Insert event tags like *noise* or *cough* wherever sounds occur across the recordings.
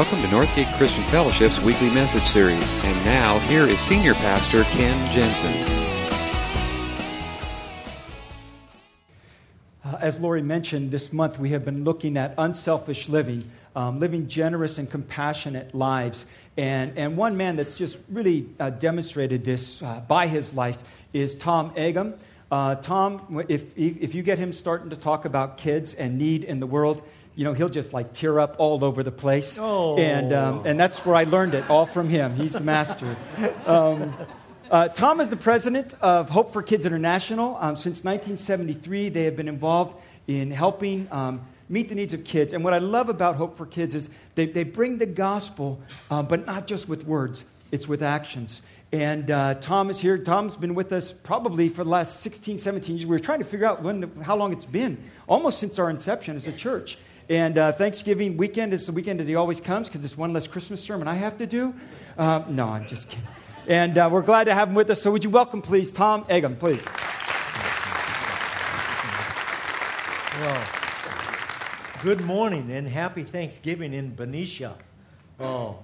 Welcome to Northgate Christian Fellowship's weekly message series. And now, here is Senior Pastor Ken Jensen. Uh, as Lori mentioned, this month we have been looking at unselfish living, um, living generous and compassionate lives. And, and one man that's just really uh, demonstrated this uh, by his life is Tom Agam. Uh, Tom, if, if you get him starting to talk about kids and need in the world, you know, he'll just like tear up all over the place. Oh. And, um, and that's where I learned it, all from him. He's the master. Um, uh, Tom is the president of Hope for Kids International. Um, since 1973, they have been involved in helping um, meet the needs of kids. And what I love about Hope for Kids is they, they bring the gospel, uh, but not just with words, it's with actions. And uh, Tom is here. Tom's been with us probably for the last 16, 17 years. We were trying to figure out when, how long it's been, almost since our inception as a church. And uh, Thanksgiving weekend is the weekend that he always comes because it's one less Christmas sermon I have to do. Uh, no, I'm just kidding. And uh, we're glad to have him with us. So would you welcome, please, Tom Agam, please. Well, good morning and happy Thanksgiving in Benicia. Oh,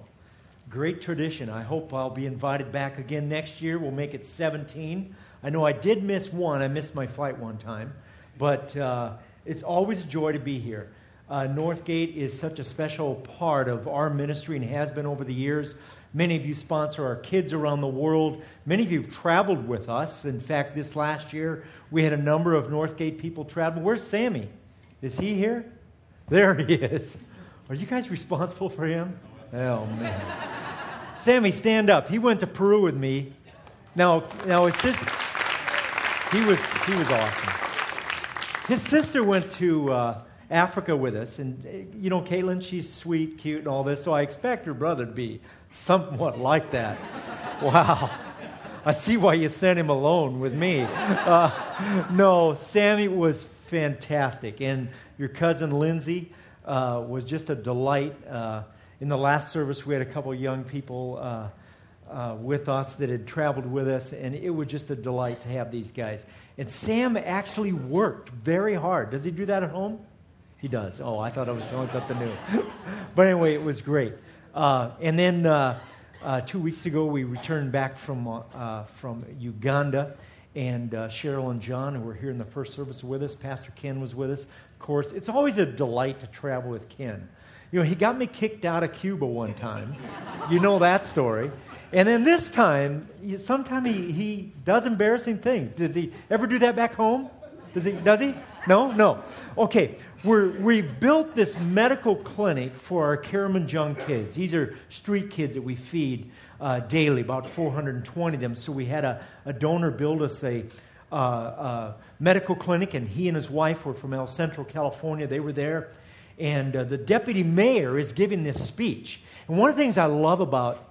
great tradition. I hope I'll be invited back again next year. We'll make it 17. I know I did miss one. I missed my flight one time. But uh, it's always a joy to be here. Uh, Northgate is such a special part of our ministry and has been over the years. Many of you sponsor our kids around the world. Many of you have traveled with us. In fact, this last year, we had a number of Northgate people traveling. Where's Sammy? Is he here? There he is. Are you guys responsible for him? Oh, man. Sammy, stand up. He went to Peru with me. Now, now his sister, he was, he was awesome. His sister went to uh, Africa with us. And, eh, you know, Caitlin, she's sweet, cute, and all this, so I expect her brother to be somewhat like that. *laughs* wow. I see why you sent him alone with me. *laughs* Uh, no, Sammy was fantastic. And your cousin Lindsay uh, was just a delight. Uh, in the last service, we had a couple young people uh, uh, with us that had traveled with us, and it was just a delight to have these guys. And Sam actually worked very hard. Does he do that at home? He does. Oh, I thought I was telling something new. *laughs* but anyway, it was great. Uh, and then uh, uh, two weeks ago, we returned back from, uh, uh, from Uganda. And uh, Cheryl and John, who were here in the first service with us, Pastor Ken was with us. Of course, it's always a delight to travel with Ken. You know, he got me kicked out of Cuba one time. *laughs* you know that story. And then this time, sometimes he, he does embarrassing things. Does he ever do that back home? Does he? Does he? No? No. Okay. We're, we built this medical clinic for our Karamojong kids. These are street kids that we feed uh, daily, about 420 of them. So we had a, a donor build us a, uh, uh, medical clinic, and he and his wife were from El Centro, California. They were there. And uh, the deputy mayor is giving this speech. And one of the things I love about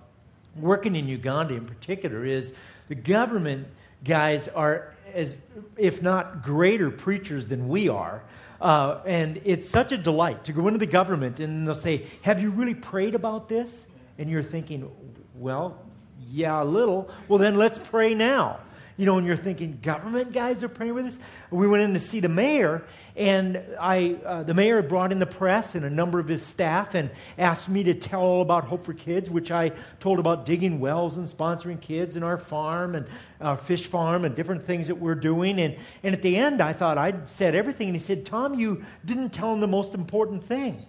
working in Uganda in particular is the government guys are as if not greater preachers than we are. Uh, and it's such a delight to go into the government and they'll say, Have you really prayed about this? And you're thinking, Well, yeah, a little. Well, then let's pray now. You know, and you're thinking, government guys are praying with us? We went in to see the mayor, and I, uh, the mayor brought in the press and a number of his staff and asked me to tell all about Hope for Kids, which I told about digging wells and sponsoring kids in our farm and our fish farm and different things that we're doing. And, and at the end, I thought I'd said everything. And he said, Tom, you didn't tell him the most important thing.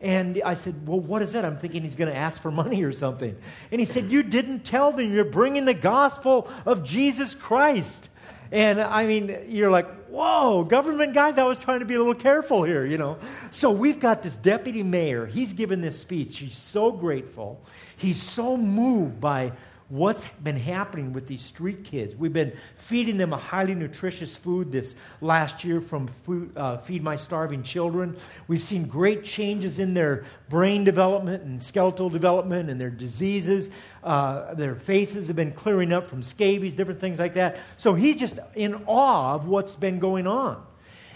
And I said, Well, what is that? I'm thinking he's going to ask for money or something. And he said, You didn't tell them you're bringing the gospel of Jesus Christ. And I mean, you're like, whoa, government guys, I was trying to be a little careful here, you know. So we've got this deputy mayor. He's given this speech. He's so grateful. He's so moved by what's been happening with these street kids. We've been feeding them a highly nutritious food this last year from food, uh, Feed My Starving Children. We've seen great changes in their brain development and skeletal development and their diseases. Uh, their faces have been clearing up from scabies, different things like that. So he's just in awe of what's been going on.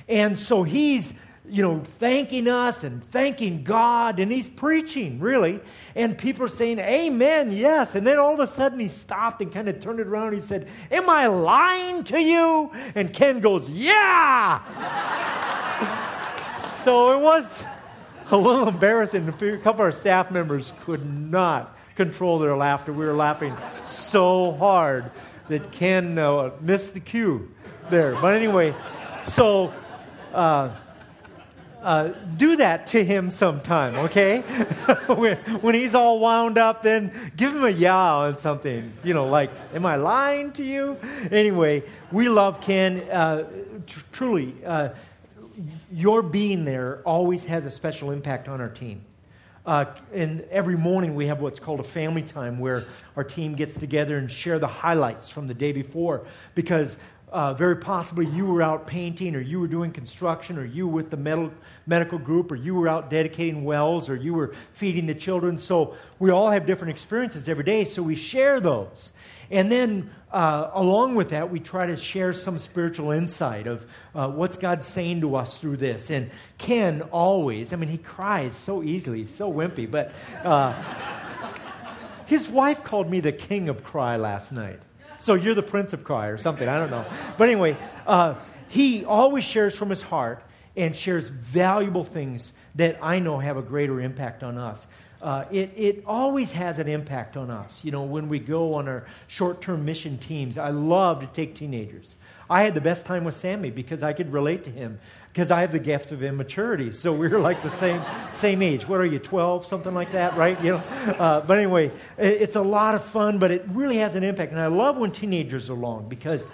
And so he's you know, thanking us and thanking God, and he's preaching, really. And people are saying, Amen, yes. And then all of a sudden he stopped and kind of turned it around he said, Am I lying to you? And Ken goes, Yeah! *laughs* so it was, a little embarrassing. A couple of our staff members could not control their laughter. We were laughing so hard that Ken uh, missed the cue there. But anyway, so uh, uh, do that to him sometime, okay? *laughs* when, he's all wound up, then give him a yow and something. You know, like, am I lying to you? Anyway, we love Ken. Uh, tr- truly, uh, your being there always has a special impact on our team. Uh, and every morning we have what's called a family time where our team gets together and share the highlights from the day before because uh, very possibly you were out painting or you were doing construction or you with the medical, medical group or you were out dedicating wells or you were feeding the children. So we all have different experiences every day, so we share those. And then, uh, along with that, we try to share some spiritual insight of uh, what's God saying to us through this. And Ken always, I mean, he cries so easily, he's so wimpy, but uh, *laughs* his wife called me the king of cry last night. So you're the prince of cry or something, I don't know. But anyway, uh, he always shares from his heart and shares valuable things that I know have a greater impact on us uh, it, it always has an impact on us. You know, when we go on our short term mission teams, I love to take teenagers. I had the best time with Sammy because I could relate to him because I have the gift of immaturity. So we are like the same, same age. What are you, 12, something like that, right? You know? Uh, but anyway, it, it's a lot of fun, but it really has an impact. And I love when teenagers are along because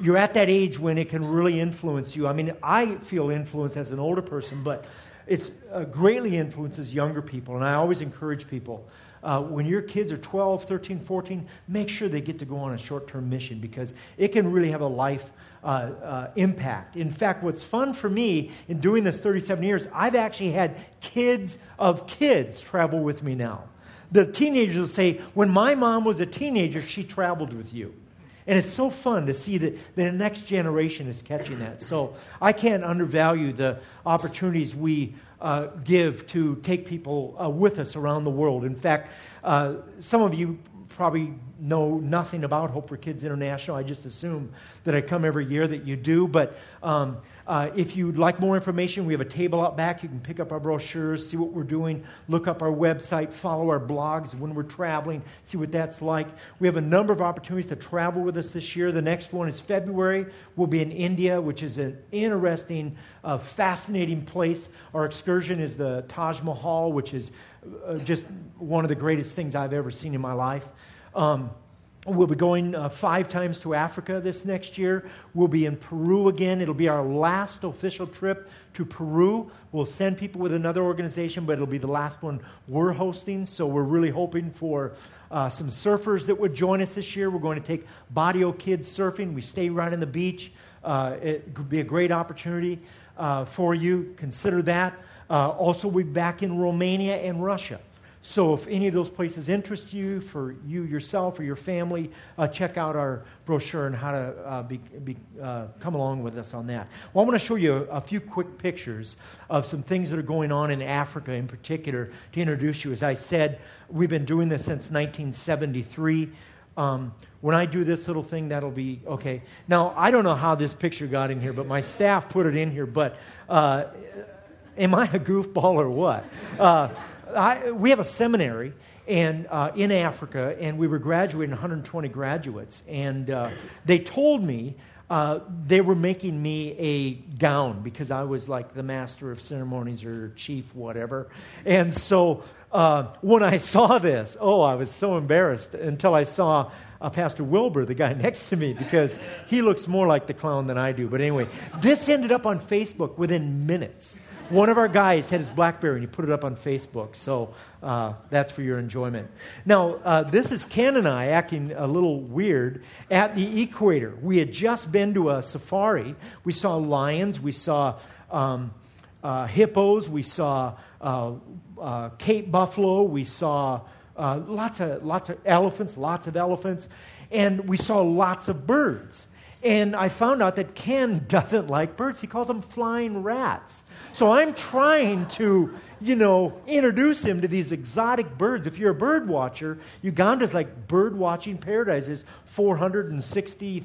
you're at that age when it can really influence you. I mean, I feel influence as an older person, but it uh, greatly influences younger people. And I always encourage people uh, when your kids are 12, 13, 14, make sure they get to go on a short term mission because it can really have a life uh, uh, impact. In fact, what's fun for me in doing this 37 years, I've actually had kids of kids travel with me now. The teenagers will say, When my mom was a teenager, she traveled with you. And it's so fun to see that the next generation is catching that. So I can't undervalue the opportunities we uh, give to take people uh, with us around the world. In fact, uh, some of you probably know nothing about Hope for Kids International. I just assume that I come every year that you do. But um, uh, if you'd like more information, we have a table out back. You can pick up our brochures, see what we're doing, look up our website, follow our blogs when we're traveling, see what that's like. We have a number of opportunities to travel with us this year. The next one is February. We'll be in India, which is an interesting, uh, fascinating place. Our excursion is the Taj Mahal, which is uh, just one of the greatest things I've ever seen in my life. Um, We'll be going uh, five times to Africa this next year. We'll be in Peru again. It'll be our last official trip to Peru. We'll send people with another organization, but it'll be the last one we're hosting. So we're really hoping for uh, some surfers that would join us this year. We're going to take Barrio Kids surfing. We stay right on the beach. Uh, it could be a great opportunity uh, for you. Consider that. Uh, also, we'll be back in Romania and Russia. So, if any of those places interest you, for you yourself or your family, uh, check out our brochure and how to uh, be, be, uh, come along with us on that. Well, I want to show you a, a, few quick pictures of some things that are going on in Africa in particular to introduce you. As I said, we've been doing this since 1973. Um, when I do this little thing, that'll be okay. Now, I don't know how this picture got in here, but my staff put it in here. But uh, am I a goofball or what? I, we have a seminary and uh, in Africa, and we were graduating 120 graduates, and uh, they told me uh, they were making me a gown because I was like the master of ceremonies or chief, whatever. And so uh, when I saw this, oh, I was so embarrassed until I saw uh, Pastor Wilbur, the guy *laughs* next to me, because he looks more like the clown than I do. But anyway, this ended up on Facebook within minutes one of our guys had his Blackberry and he put it up on Facebook. So uh, that's for your enjoyment. Now, uh, this is Ken and I acting a little weird at the equator. We had just been to a safari. We saw lions, we saw um, uh, hippos, we saw uh, uh, Cape buffalo, we saw uh, lots, of, lots of elephants, lots of elephants, and we saw lots of birds. And I found out that Ken *laughs* doesn't like birds. He calls them flying rats. So I'm trying to, you know, introduce him to these exotic birds. If you're a bird watcher, Uganda's like bird watching paradise. There's 460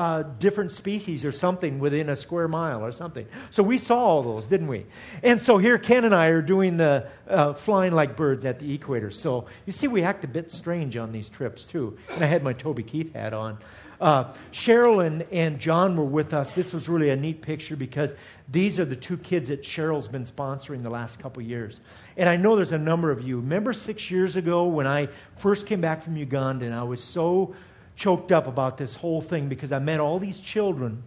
uh, different species or something within a square mile or something. So we saw all those, didn't we? And so here Ken and I are doing the uh, flying like birds at the equator. So you see, we act a bit strange on these trips too. And I had my Toby Keith hat on. Uh, Cheryl and, and John were with us. This was really a neat picture because these are the two kids that Cheryl's been sponsoring the last couple years. And I know there's a number of you. Remember six years ago when I first came back from Uganda and I was so choked up about this whole thing because I met all these children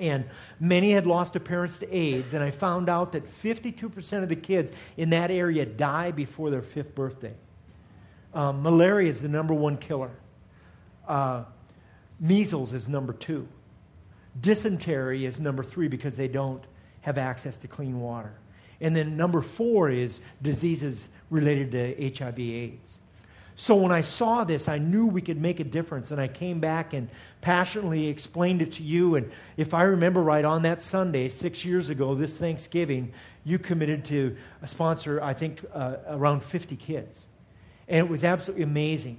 and many had lost their parents to AIDS. And I found out that 52% of the kids in that area die before their fifth birthday. Um, malaria is the number one killer. Uh, measles is number two. Dysentery is number three because they don't have access to clean water. And then number four is diseases related to HIV/AIDS. So when I saw this, I knew we could make a difference, and I came back and passionately explained it to you. And if I remember right, on that Sunday, six years ago, this Thanksgiving, you committed to sponsor, I think, uh, around 50 kids. And it was absolutely amazing.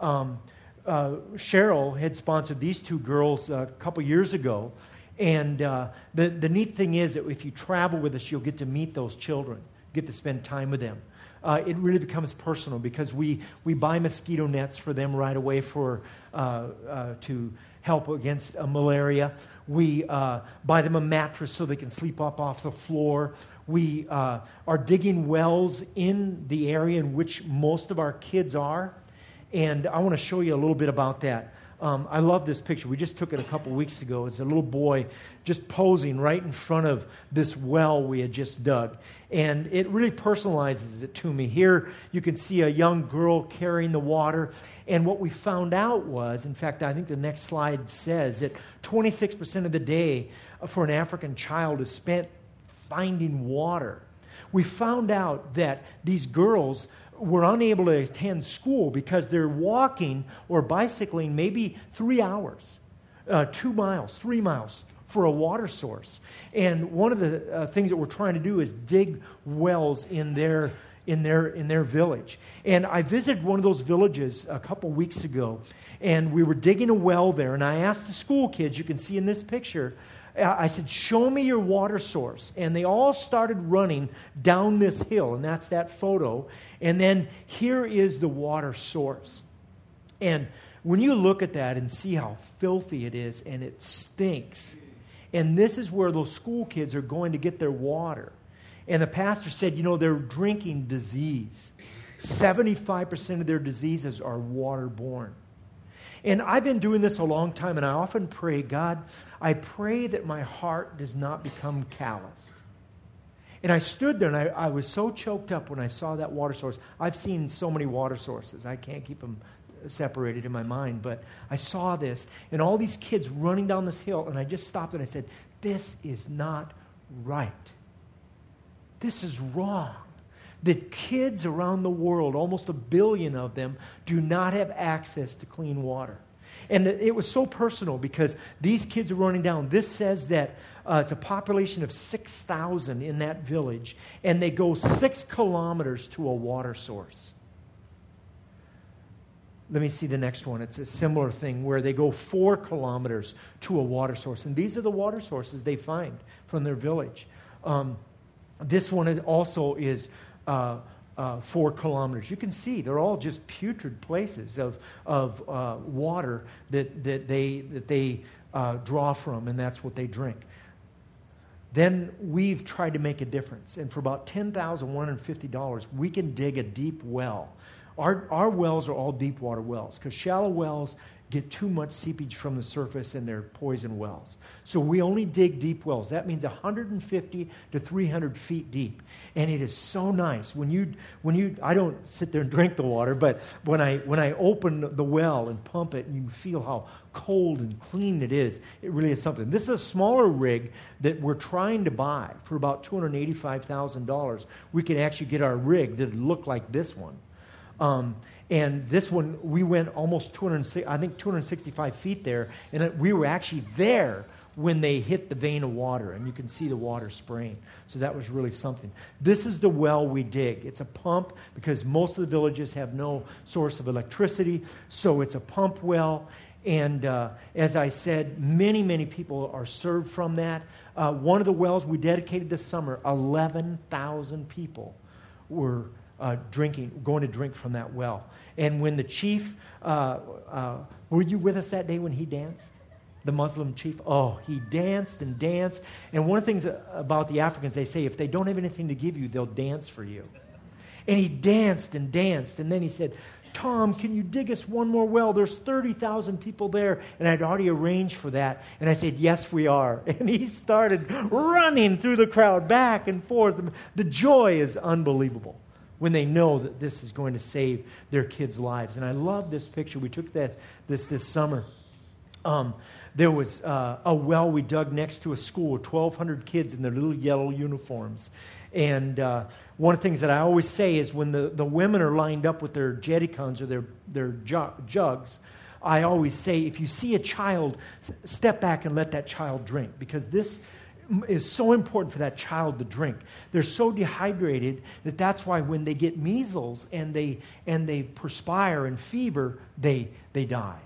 Um, uh, Cheryl had sponsored these two girls a couple years ago. And uh, the, the neat thing is that if you travel with us, you'll get to meet those children, get to spend time with them uh, it really becomes personal because we, we buy mosquito nets for them right away for, uh, uh, to help against uh, malaria. We buy them a mattress so they can sleep up off the floor. We are digging wells in the area in which most of our kids are. And I want to show you a little bit about that. Um, I love this picture. We just took it a couple weeks ago. It's a little boy just posing right in front of this well we had just dug. And it really personalizes it to me. Here you can see a young girl carrying the water. And what we found out was, in fact, I think the next slide says that 26% of the day for an African child is spent finding water. We found out that these girls were unable to attend school because they're walking or bicycling maybe three hours, uh, two miles, three miles for a water source. And one of the uh, things that we're trying to do is dig wells in their in their in their village. And I visited one of those villages a couple weeks ago, and we were digging a well there. And I asked the school kids, you can see in this picture, Uh, I said, Show me your water source. And they all started running down this hill, and that's that photo. And then here is the water source. And when you look at that and see how filthy it is and it stinks, and this is where those school kids are going to get their water. And the pastor said, You know, they're drinking disease. 75% of their diseases are waterborne. And I've been doing this a long time, and I often pray, God, I pray that my heart does not become calloused. And I stood there and I, I, was so choked up when I saw that water source. I've seen so many water sources, I can't keep them separated in my mind. But I saw this and all these kids running down this hill, and I just stopped and I said, This is not right. This is wrong. That kids around the world, almost a billion of them, do not have access to clean water. And it was so personal because these kids are running down. This says that uh, it's a population of 6,000 in that village, and they go six kilometers to a water source. Let me see the next one. It's a similar thing where they go four kilometers to a water source. And these are the water sources they find from their village. Um, this one is also is uh, uh, four kilometers. You can see they're all just putrid places of, of uh, water that, that they, that they uh, draw from, and that's what they drink then we've tried to make a difference. And for about $10,150, we can dig a deep well. Our, our wells are all deep water wells because shallow wells get too much seepage from the surface and they're poison wells. So we only dig deep wells. That means 150 to 300 feet deep. And it is so nice. When you, when you, I don't sit there and drink the water, but when I, when I open the well and pump it and you feel how cold and clean it is, it really is something. This is a smaller rig that we're trying to buy for about $285,000. We can actually get our rig that look like this one. Um, and this one, we went almost 200, I think 265 feet there, and we were actually there when they hit the vein of water, and you can see the water spraying. So that was really something. This is the well we dig. It's a pump because most of the villages have no source of electricity, so it's a pump well. And uh, as I said, many, many people are served from that. Uh, one of the wells we dedicated this summer, 11,000 people were uh, drinking, going to drink from that well. And when the chief, uh, uh, were you with us that day when he danced? The Muslim chief? Oh, he danced and danced. And one of the things about the Africans, they say if they don't have anything to give you, they'll dance for you. And he danced and danced. And then he said, Tom, can you dig us one more well? There's 30,000 people there. And I'd already arranged for that. And I said, Yes, we are. *laughs* And he started running through the crowd back and forth. The joy is unbelievable when they know that this is going to save their kids' lives. And I love this picture. We took that this, this summer. Um, there was uh, a well we dug next to a school with 1,200 kids in their little yellow uniforms. And uh, one of the things that I always say is when the, the women are lined up with their jerrycans or their, their jugs, I always say if you see a child, step back and let that child drink because this is so important for that child to drink. They're so dehydrated that that's why when they get measles and they, and they perspire and fever, they, they die.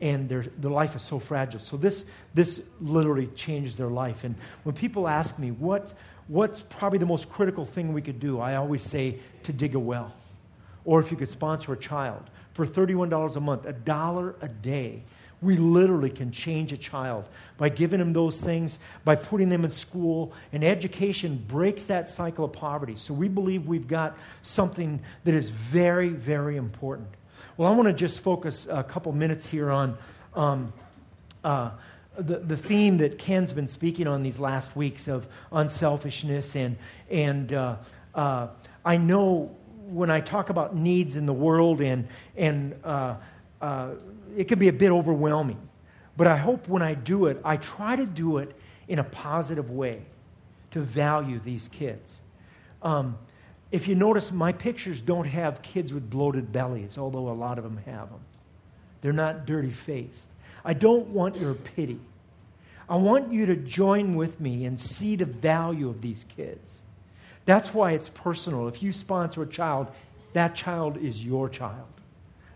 And their, their life is so fragile. So this, this literally changed their life. And when people ask me, what, what's probably the most critical thing we could do, I always say to dig a well. Or if you could sponsor a child for $31 a month, a dollar a day we literally can change a child by giving them those things, by putting them in school. And education breaks that cycle of poverty. So we believe we've got something that is very, very important. Well, I want to just focus a couple minutes here on um, uh, the, the theme that Ken's been speaking on these last weeks of unselfishness. And, and uh, uh, I know when I talk about needs in the world and, and uh, uh, it can be a bit overwhelming. But I hope when I do it, I try to do it in a positive way to value these kids. Um, if you notice, my pictures don't have kids with bloated bellies, although a lot of them have them. They're not dirty faced. I don't want your pity. I want you to join with me and see the value of these kids. That's why it's personal. If you sponsor a child, that child is your child.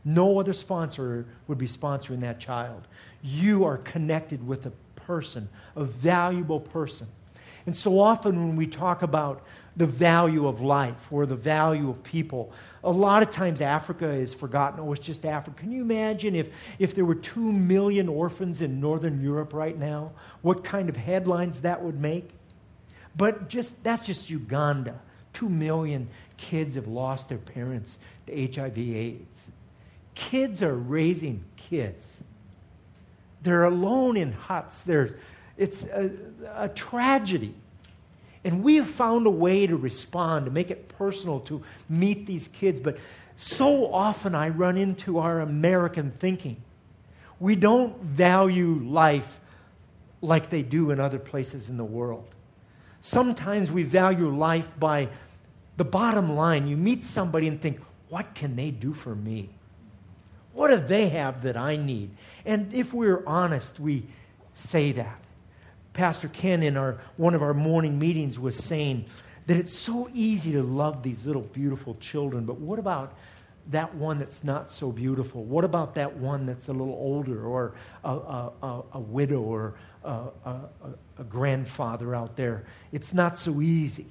No other sponsor would be sponsoring that child. You are connected with a person, a valuable person. And so often when we talk about the value of life or the value of people, a lot of times Africa is forgotten. Oh, it's just Africa. Can you imagine if, if there were two million orphans in Northern Europe right now? What kind of headlines that would make? But just that's just Uganda. Two million kids have lost their parents to HIV AIDS. Kids are raising kids. They're alone in huts. They're, it's a, a tragedy. And we have found a way to respond, to make it personal, to meet these kids. But so often I run into our American thinking. We don't value life like they do in other places in the world. Sometimes we value life by the bottom line. You meet somebody and think, what can they do for me? What do they have that I need? And if we're honest, we say that. Pastor Ken in our one of our morning meetings was saying that it's so easy to love these little beautiful children, but what about that one that's not so beautiful? What about that one that's a little older or a, a, a, a widow or a grandfather out there? It's not so easy.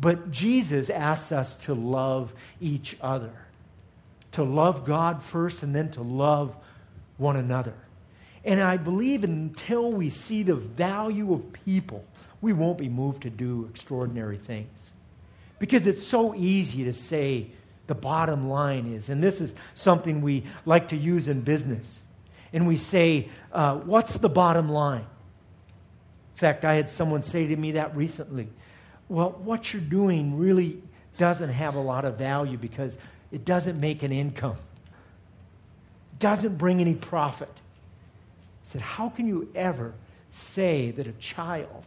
But Jesus asks us to love each other to love God first and then to love one another. And I believe until we see the value of people, we won't be moved to do extraordinary things. Because it's so easy to say the bottom line is, and this is something we like to use in business. And we say, uh, What's the bottom line? In fact, I had someone say to me that recently. Well, what you're doing really doesn't have a lot of value because it doesn't make an income, it doesn't bring any profit. I said, How can you ever say that a child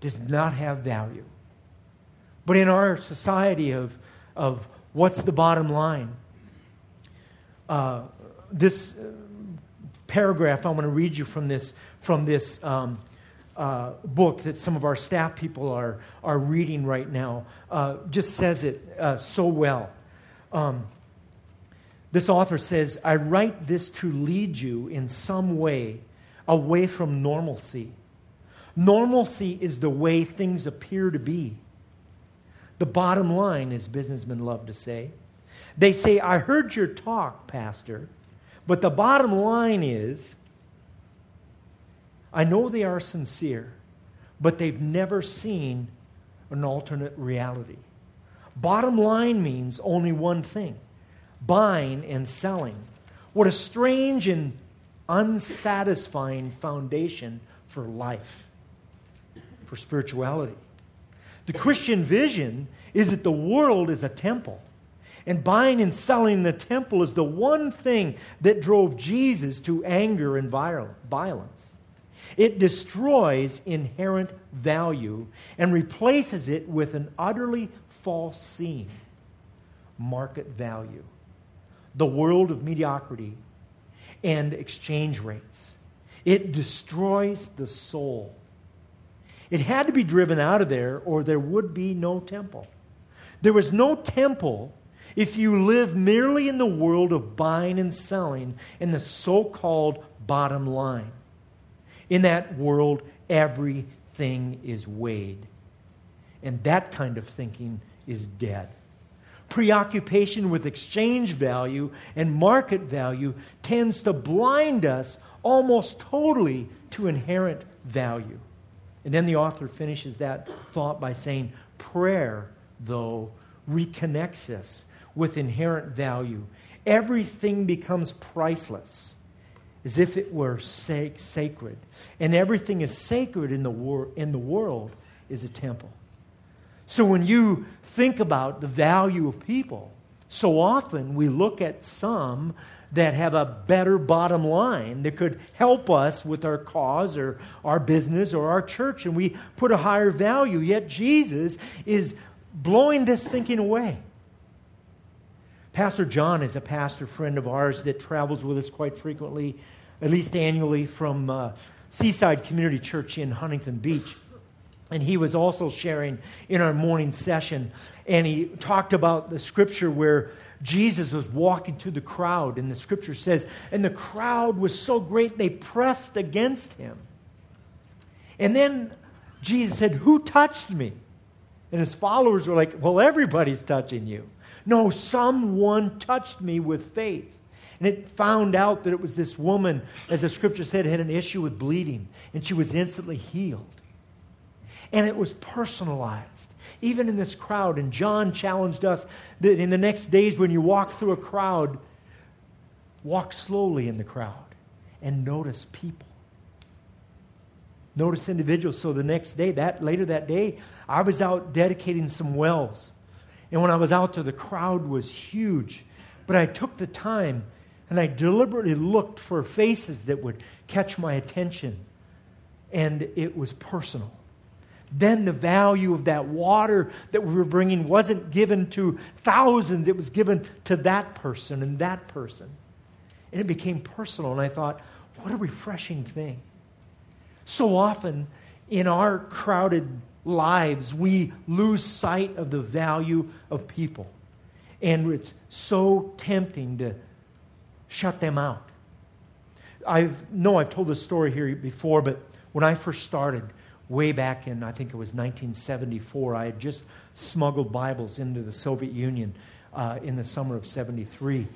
does not have value? But in our society of, of what's the bottom line, uh, this uh, paragraph, I want to read you from this, from this um, uh, book that some of our staff people are, are reading right now uh, just says it uh, so well. Um, This author says, I write this to lead you in some way away from normalcy. Normalcy is the way things appear to be. The bottom line, as businessmen love to say, they say, I heard your talk, Pastor, but the bottom line is, I know they are sincere, but they've never seen an alternate reality. Bottom line means only one thing buying and selling. What a strange and unsatisfying foundation for life, for spirituality. The Christian vision is that the world is a temple. And buying and selling the temple is the one thing that drove Jesus to anger and violence. It destroys inherent value and replaces it with an utterly false scene market value, the world of mediocrity and exchange rates. It destroys the soul. It had to be driven out of there, or there would be no temple. There was no temple if you live merely in the world of buying and selling in the so called bottom line. In that world, everything is weighed. And that kind of thinking is dead. Preoccupation with exchange value and market value tends to blind us almost totally to inherent value. And then the author finishes that thought by saying, Prayer, though, reconnects us with inherent value. Everything becomes priceless, as if it were sacred. And everything is sacred in the, wor- in the world is a temple. So when you think about the value of people, so often we look at some that have a better bottom line that could help us with our cause or our business or our church, and we put a higher value. Yet Jesus is blowing this thinking away. Pastor John is a pastor friend of ours that travels with us quite frequently, at least annually, from uh, Seaside Community Church in Huntington Beach. And he was also sharing in our morning session, and he talked about the scripture where Jesus was walking through the crowd, and the scripture says, and the crowd was so great they pressed against him. And then Jesus said, Who touched me? And his followers were like, Well, everybody's touching you. No, someone touched me with faith. And it found out that it was this woman, as the scripture said, had an issue with bleeding, and she was instantly healed. And it was personalized even in this crowd. And John challenged us that in the next days, when you walk through a crowd, walk slowly in the crowd and notice people. Notice individuals. So the next day, that later that day, I was out dedicating some wells. And when I was out there, the crowd was huge. But I took the time and I deliberately looked for faces that would catch my attention. And it was personal then the value of that water that we were bringing wasn't given to thousands, it was given to that person and that person. And it became personal. And I thought, what a refreshing thing. So often in our crowded lives, we lose sight of the value of people. And it's so tempting to shut them out. I know I've told this story here before, but when I first started, way back in, I think it was 1974, I had just smuggled Bibles into the Soviet Union uh, in the summer of 73.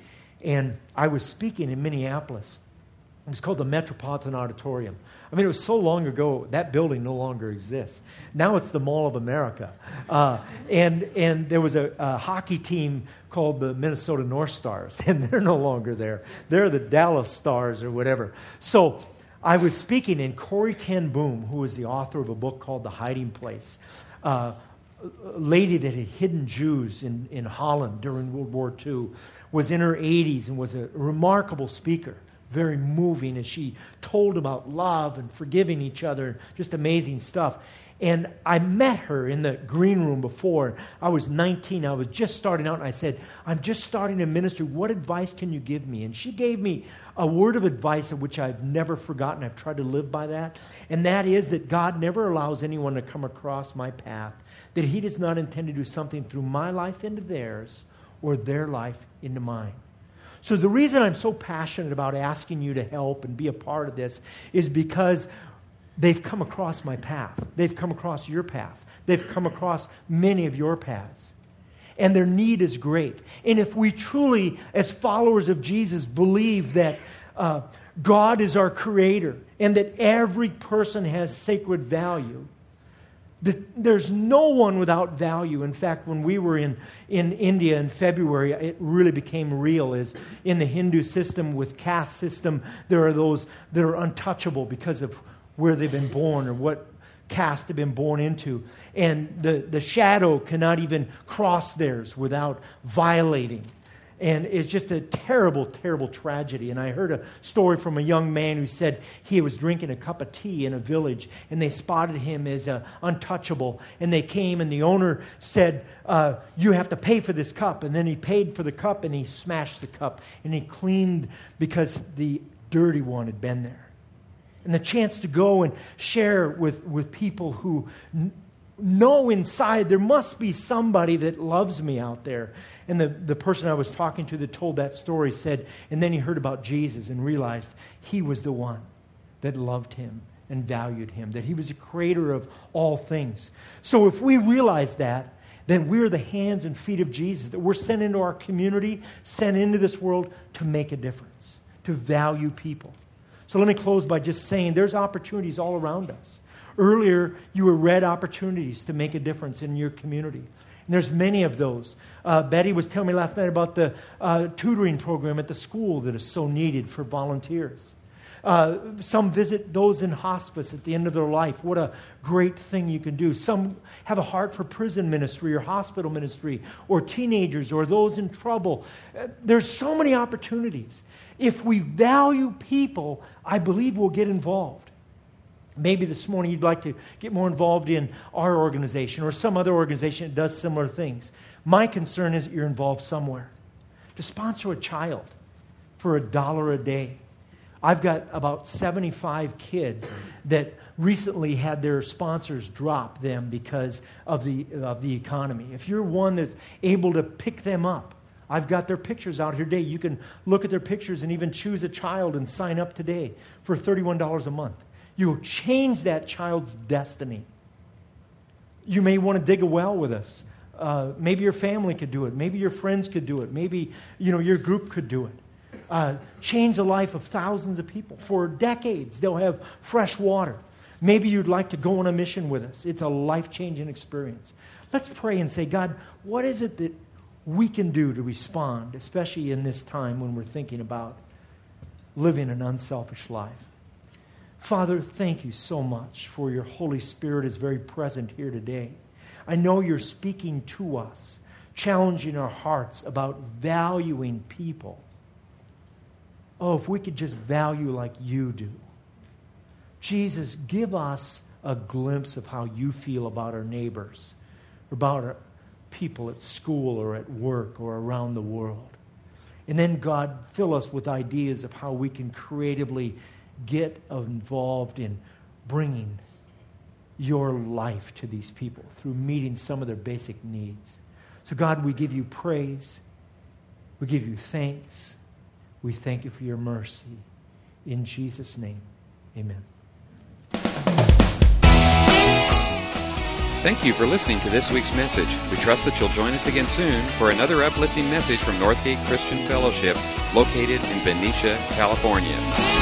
And I was speaking in Minneapolis. It was called the Metropolitan Auditorium. I mean, it was so long ago, that building no longer exists. Now it's the Mall of America. Uh, and, and there was a, a, hockey team called the Minnesota North Stars, *laughs* and they're no longer there. They're the Dallas Stars or whatever. So I was speaking, and Corrie ten Boom, who was the author of a book called The Hiding Place, uh, a lady that had hidden Jews in, in Holland during World War II, was in her 80s and was a remarkable speaker. Very moving as she told about love and forgiving each other, just amazing stuff. And I met her in the green room before. I was 19. I was just starting out, and I said, I'm just starting a ministry. What advice can you give me? And she gave me a word of advice of which I've never forgotten. I've tried to live by that. And that is that God never allows anyone to come across my path, that He does not intend to do something through my life into theirs or their life into mine. So, the reason I'm so passionate about asking you to help and be a part of this is because they've come across my path. They've come across your path. They've come across many of your paths. And their need is great. And if we truly, as followers of Jesus, believe that uh, God is our creator and that every person has sacred value, there's no one without value. In fact, when we were in, in India in February, it really became real. Is in the Hindu system with caste system, there are those that are untouchable because of where they've been born or what caste they've been born into. And the, the shadow cannot even cross theirs without violating and it's just a terrible, terrible tragedy. And I heard a story from a young man who said he was drinking a cup of tea in a village, and they spotted him as uh, untouchable. And they came, and the owner said, uh, You have to pay for this cup. And then he paid for the cup, and he smashed the cup, and he cleaned because the dirty one had been there. And the chance to go and share with, with people who n- know inside there must be somebody that loves me out there and the, the person I was talking to that told that story said, and then he heard about Jesus and realized he was the one that loved him and valued him, that he was the creator of all things. So if we realize that, then we're the hands and feet of Jesus, that we're sent into our community, sent into this world to make a difference, to value people. So let me close by just saying there's opportunities all around us. Earlier, you were read opportunities to make a difference in your community. And there's many of those. Uh, Betty was telling me last night about the uh, tutoring program at the school that is so needed for volunteers. Uh, some visit those in hospice at the end of their life. What a great thing you can do. Some have a heart for prison ministry or hospital ministry or teenagers or those in trouble. Uh, there's so many opportunities. If we value people, I believe we'll get involved. Maybe this morning you'd like to get more involved in our organization or some other organization that does similar things. My concern is that you're involved somewhere. To sponsor a child for a dollar a day. I've got about 75 kids that recently had their sponsors drop them because of the, of the economy. If you're one that's able to pick them up, I've got their pictures out here today. You can look at their pictures and even choose a child and sign up today for $31 a month. You'll change that child's destiny. You may want to dig a well with us. Uh, maybe your family could do it. Maybe your friends could do it. Maybe you know your group could do it. Uh, change the life of thousands of people for decades. They'll have fresh water. Maybe you'd like to go on a mission with us. It's a life changing experience. Let's pray and say, God, what is it that we can do to respond, especially in this time when we're thinking about living an unselfish life? Father, thank you so much for your Holy Spirit is very present here today. I know you're speaking to us, challenging our hearts about valuing people. Oh, if we could just value like you do. Jesus, give us a glimpse of how you feel about our neighbors, about our people at school or at work or around the world. And then, God, fill us with ideas of how we can creatively get involved in bringing your life to these people through meeting some of their basic needs. So, God, we give you praise. We give you thanks. We thank you for your mercy. In Jesus' name, amen. Thank you for listening to this week's message. We trust that you'll join us again soon for another uplifting message from Northgate Christian Fellowship, located in Benicia, California.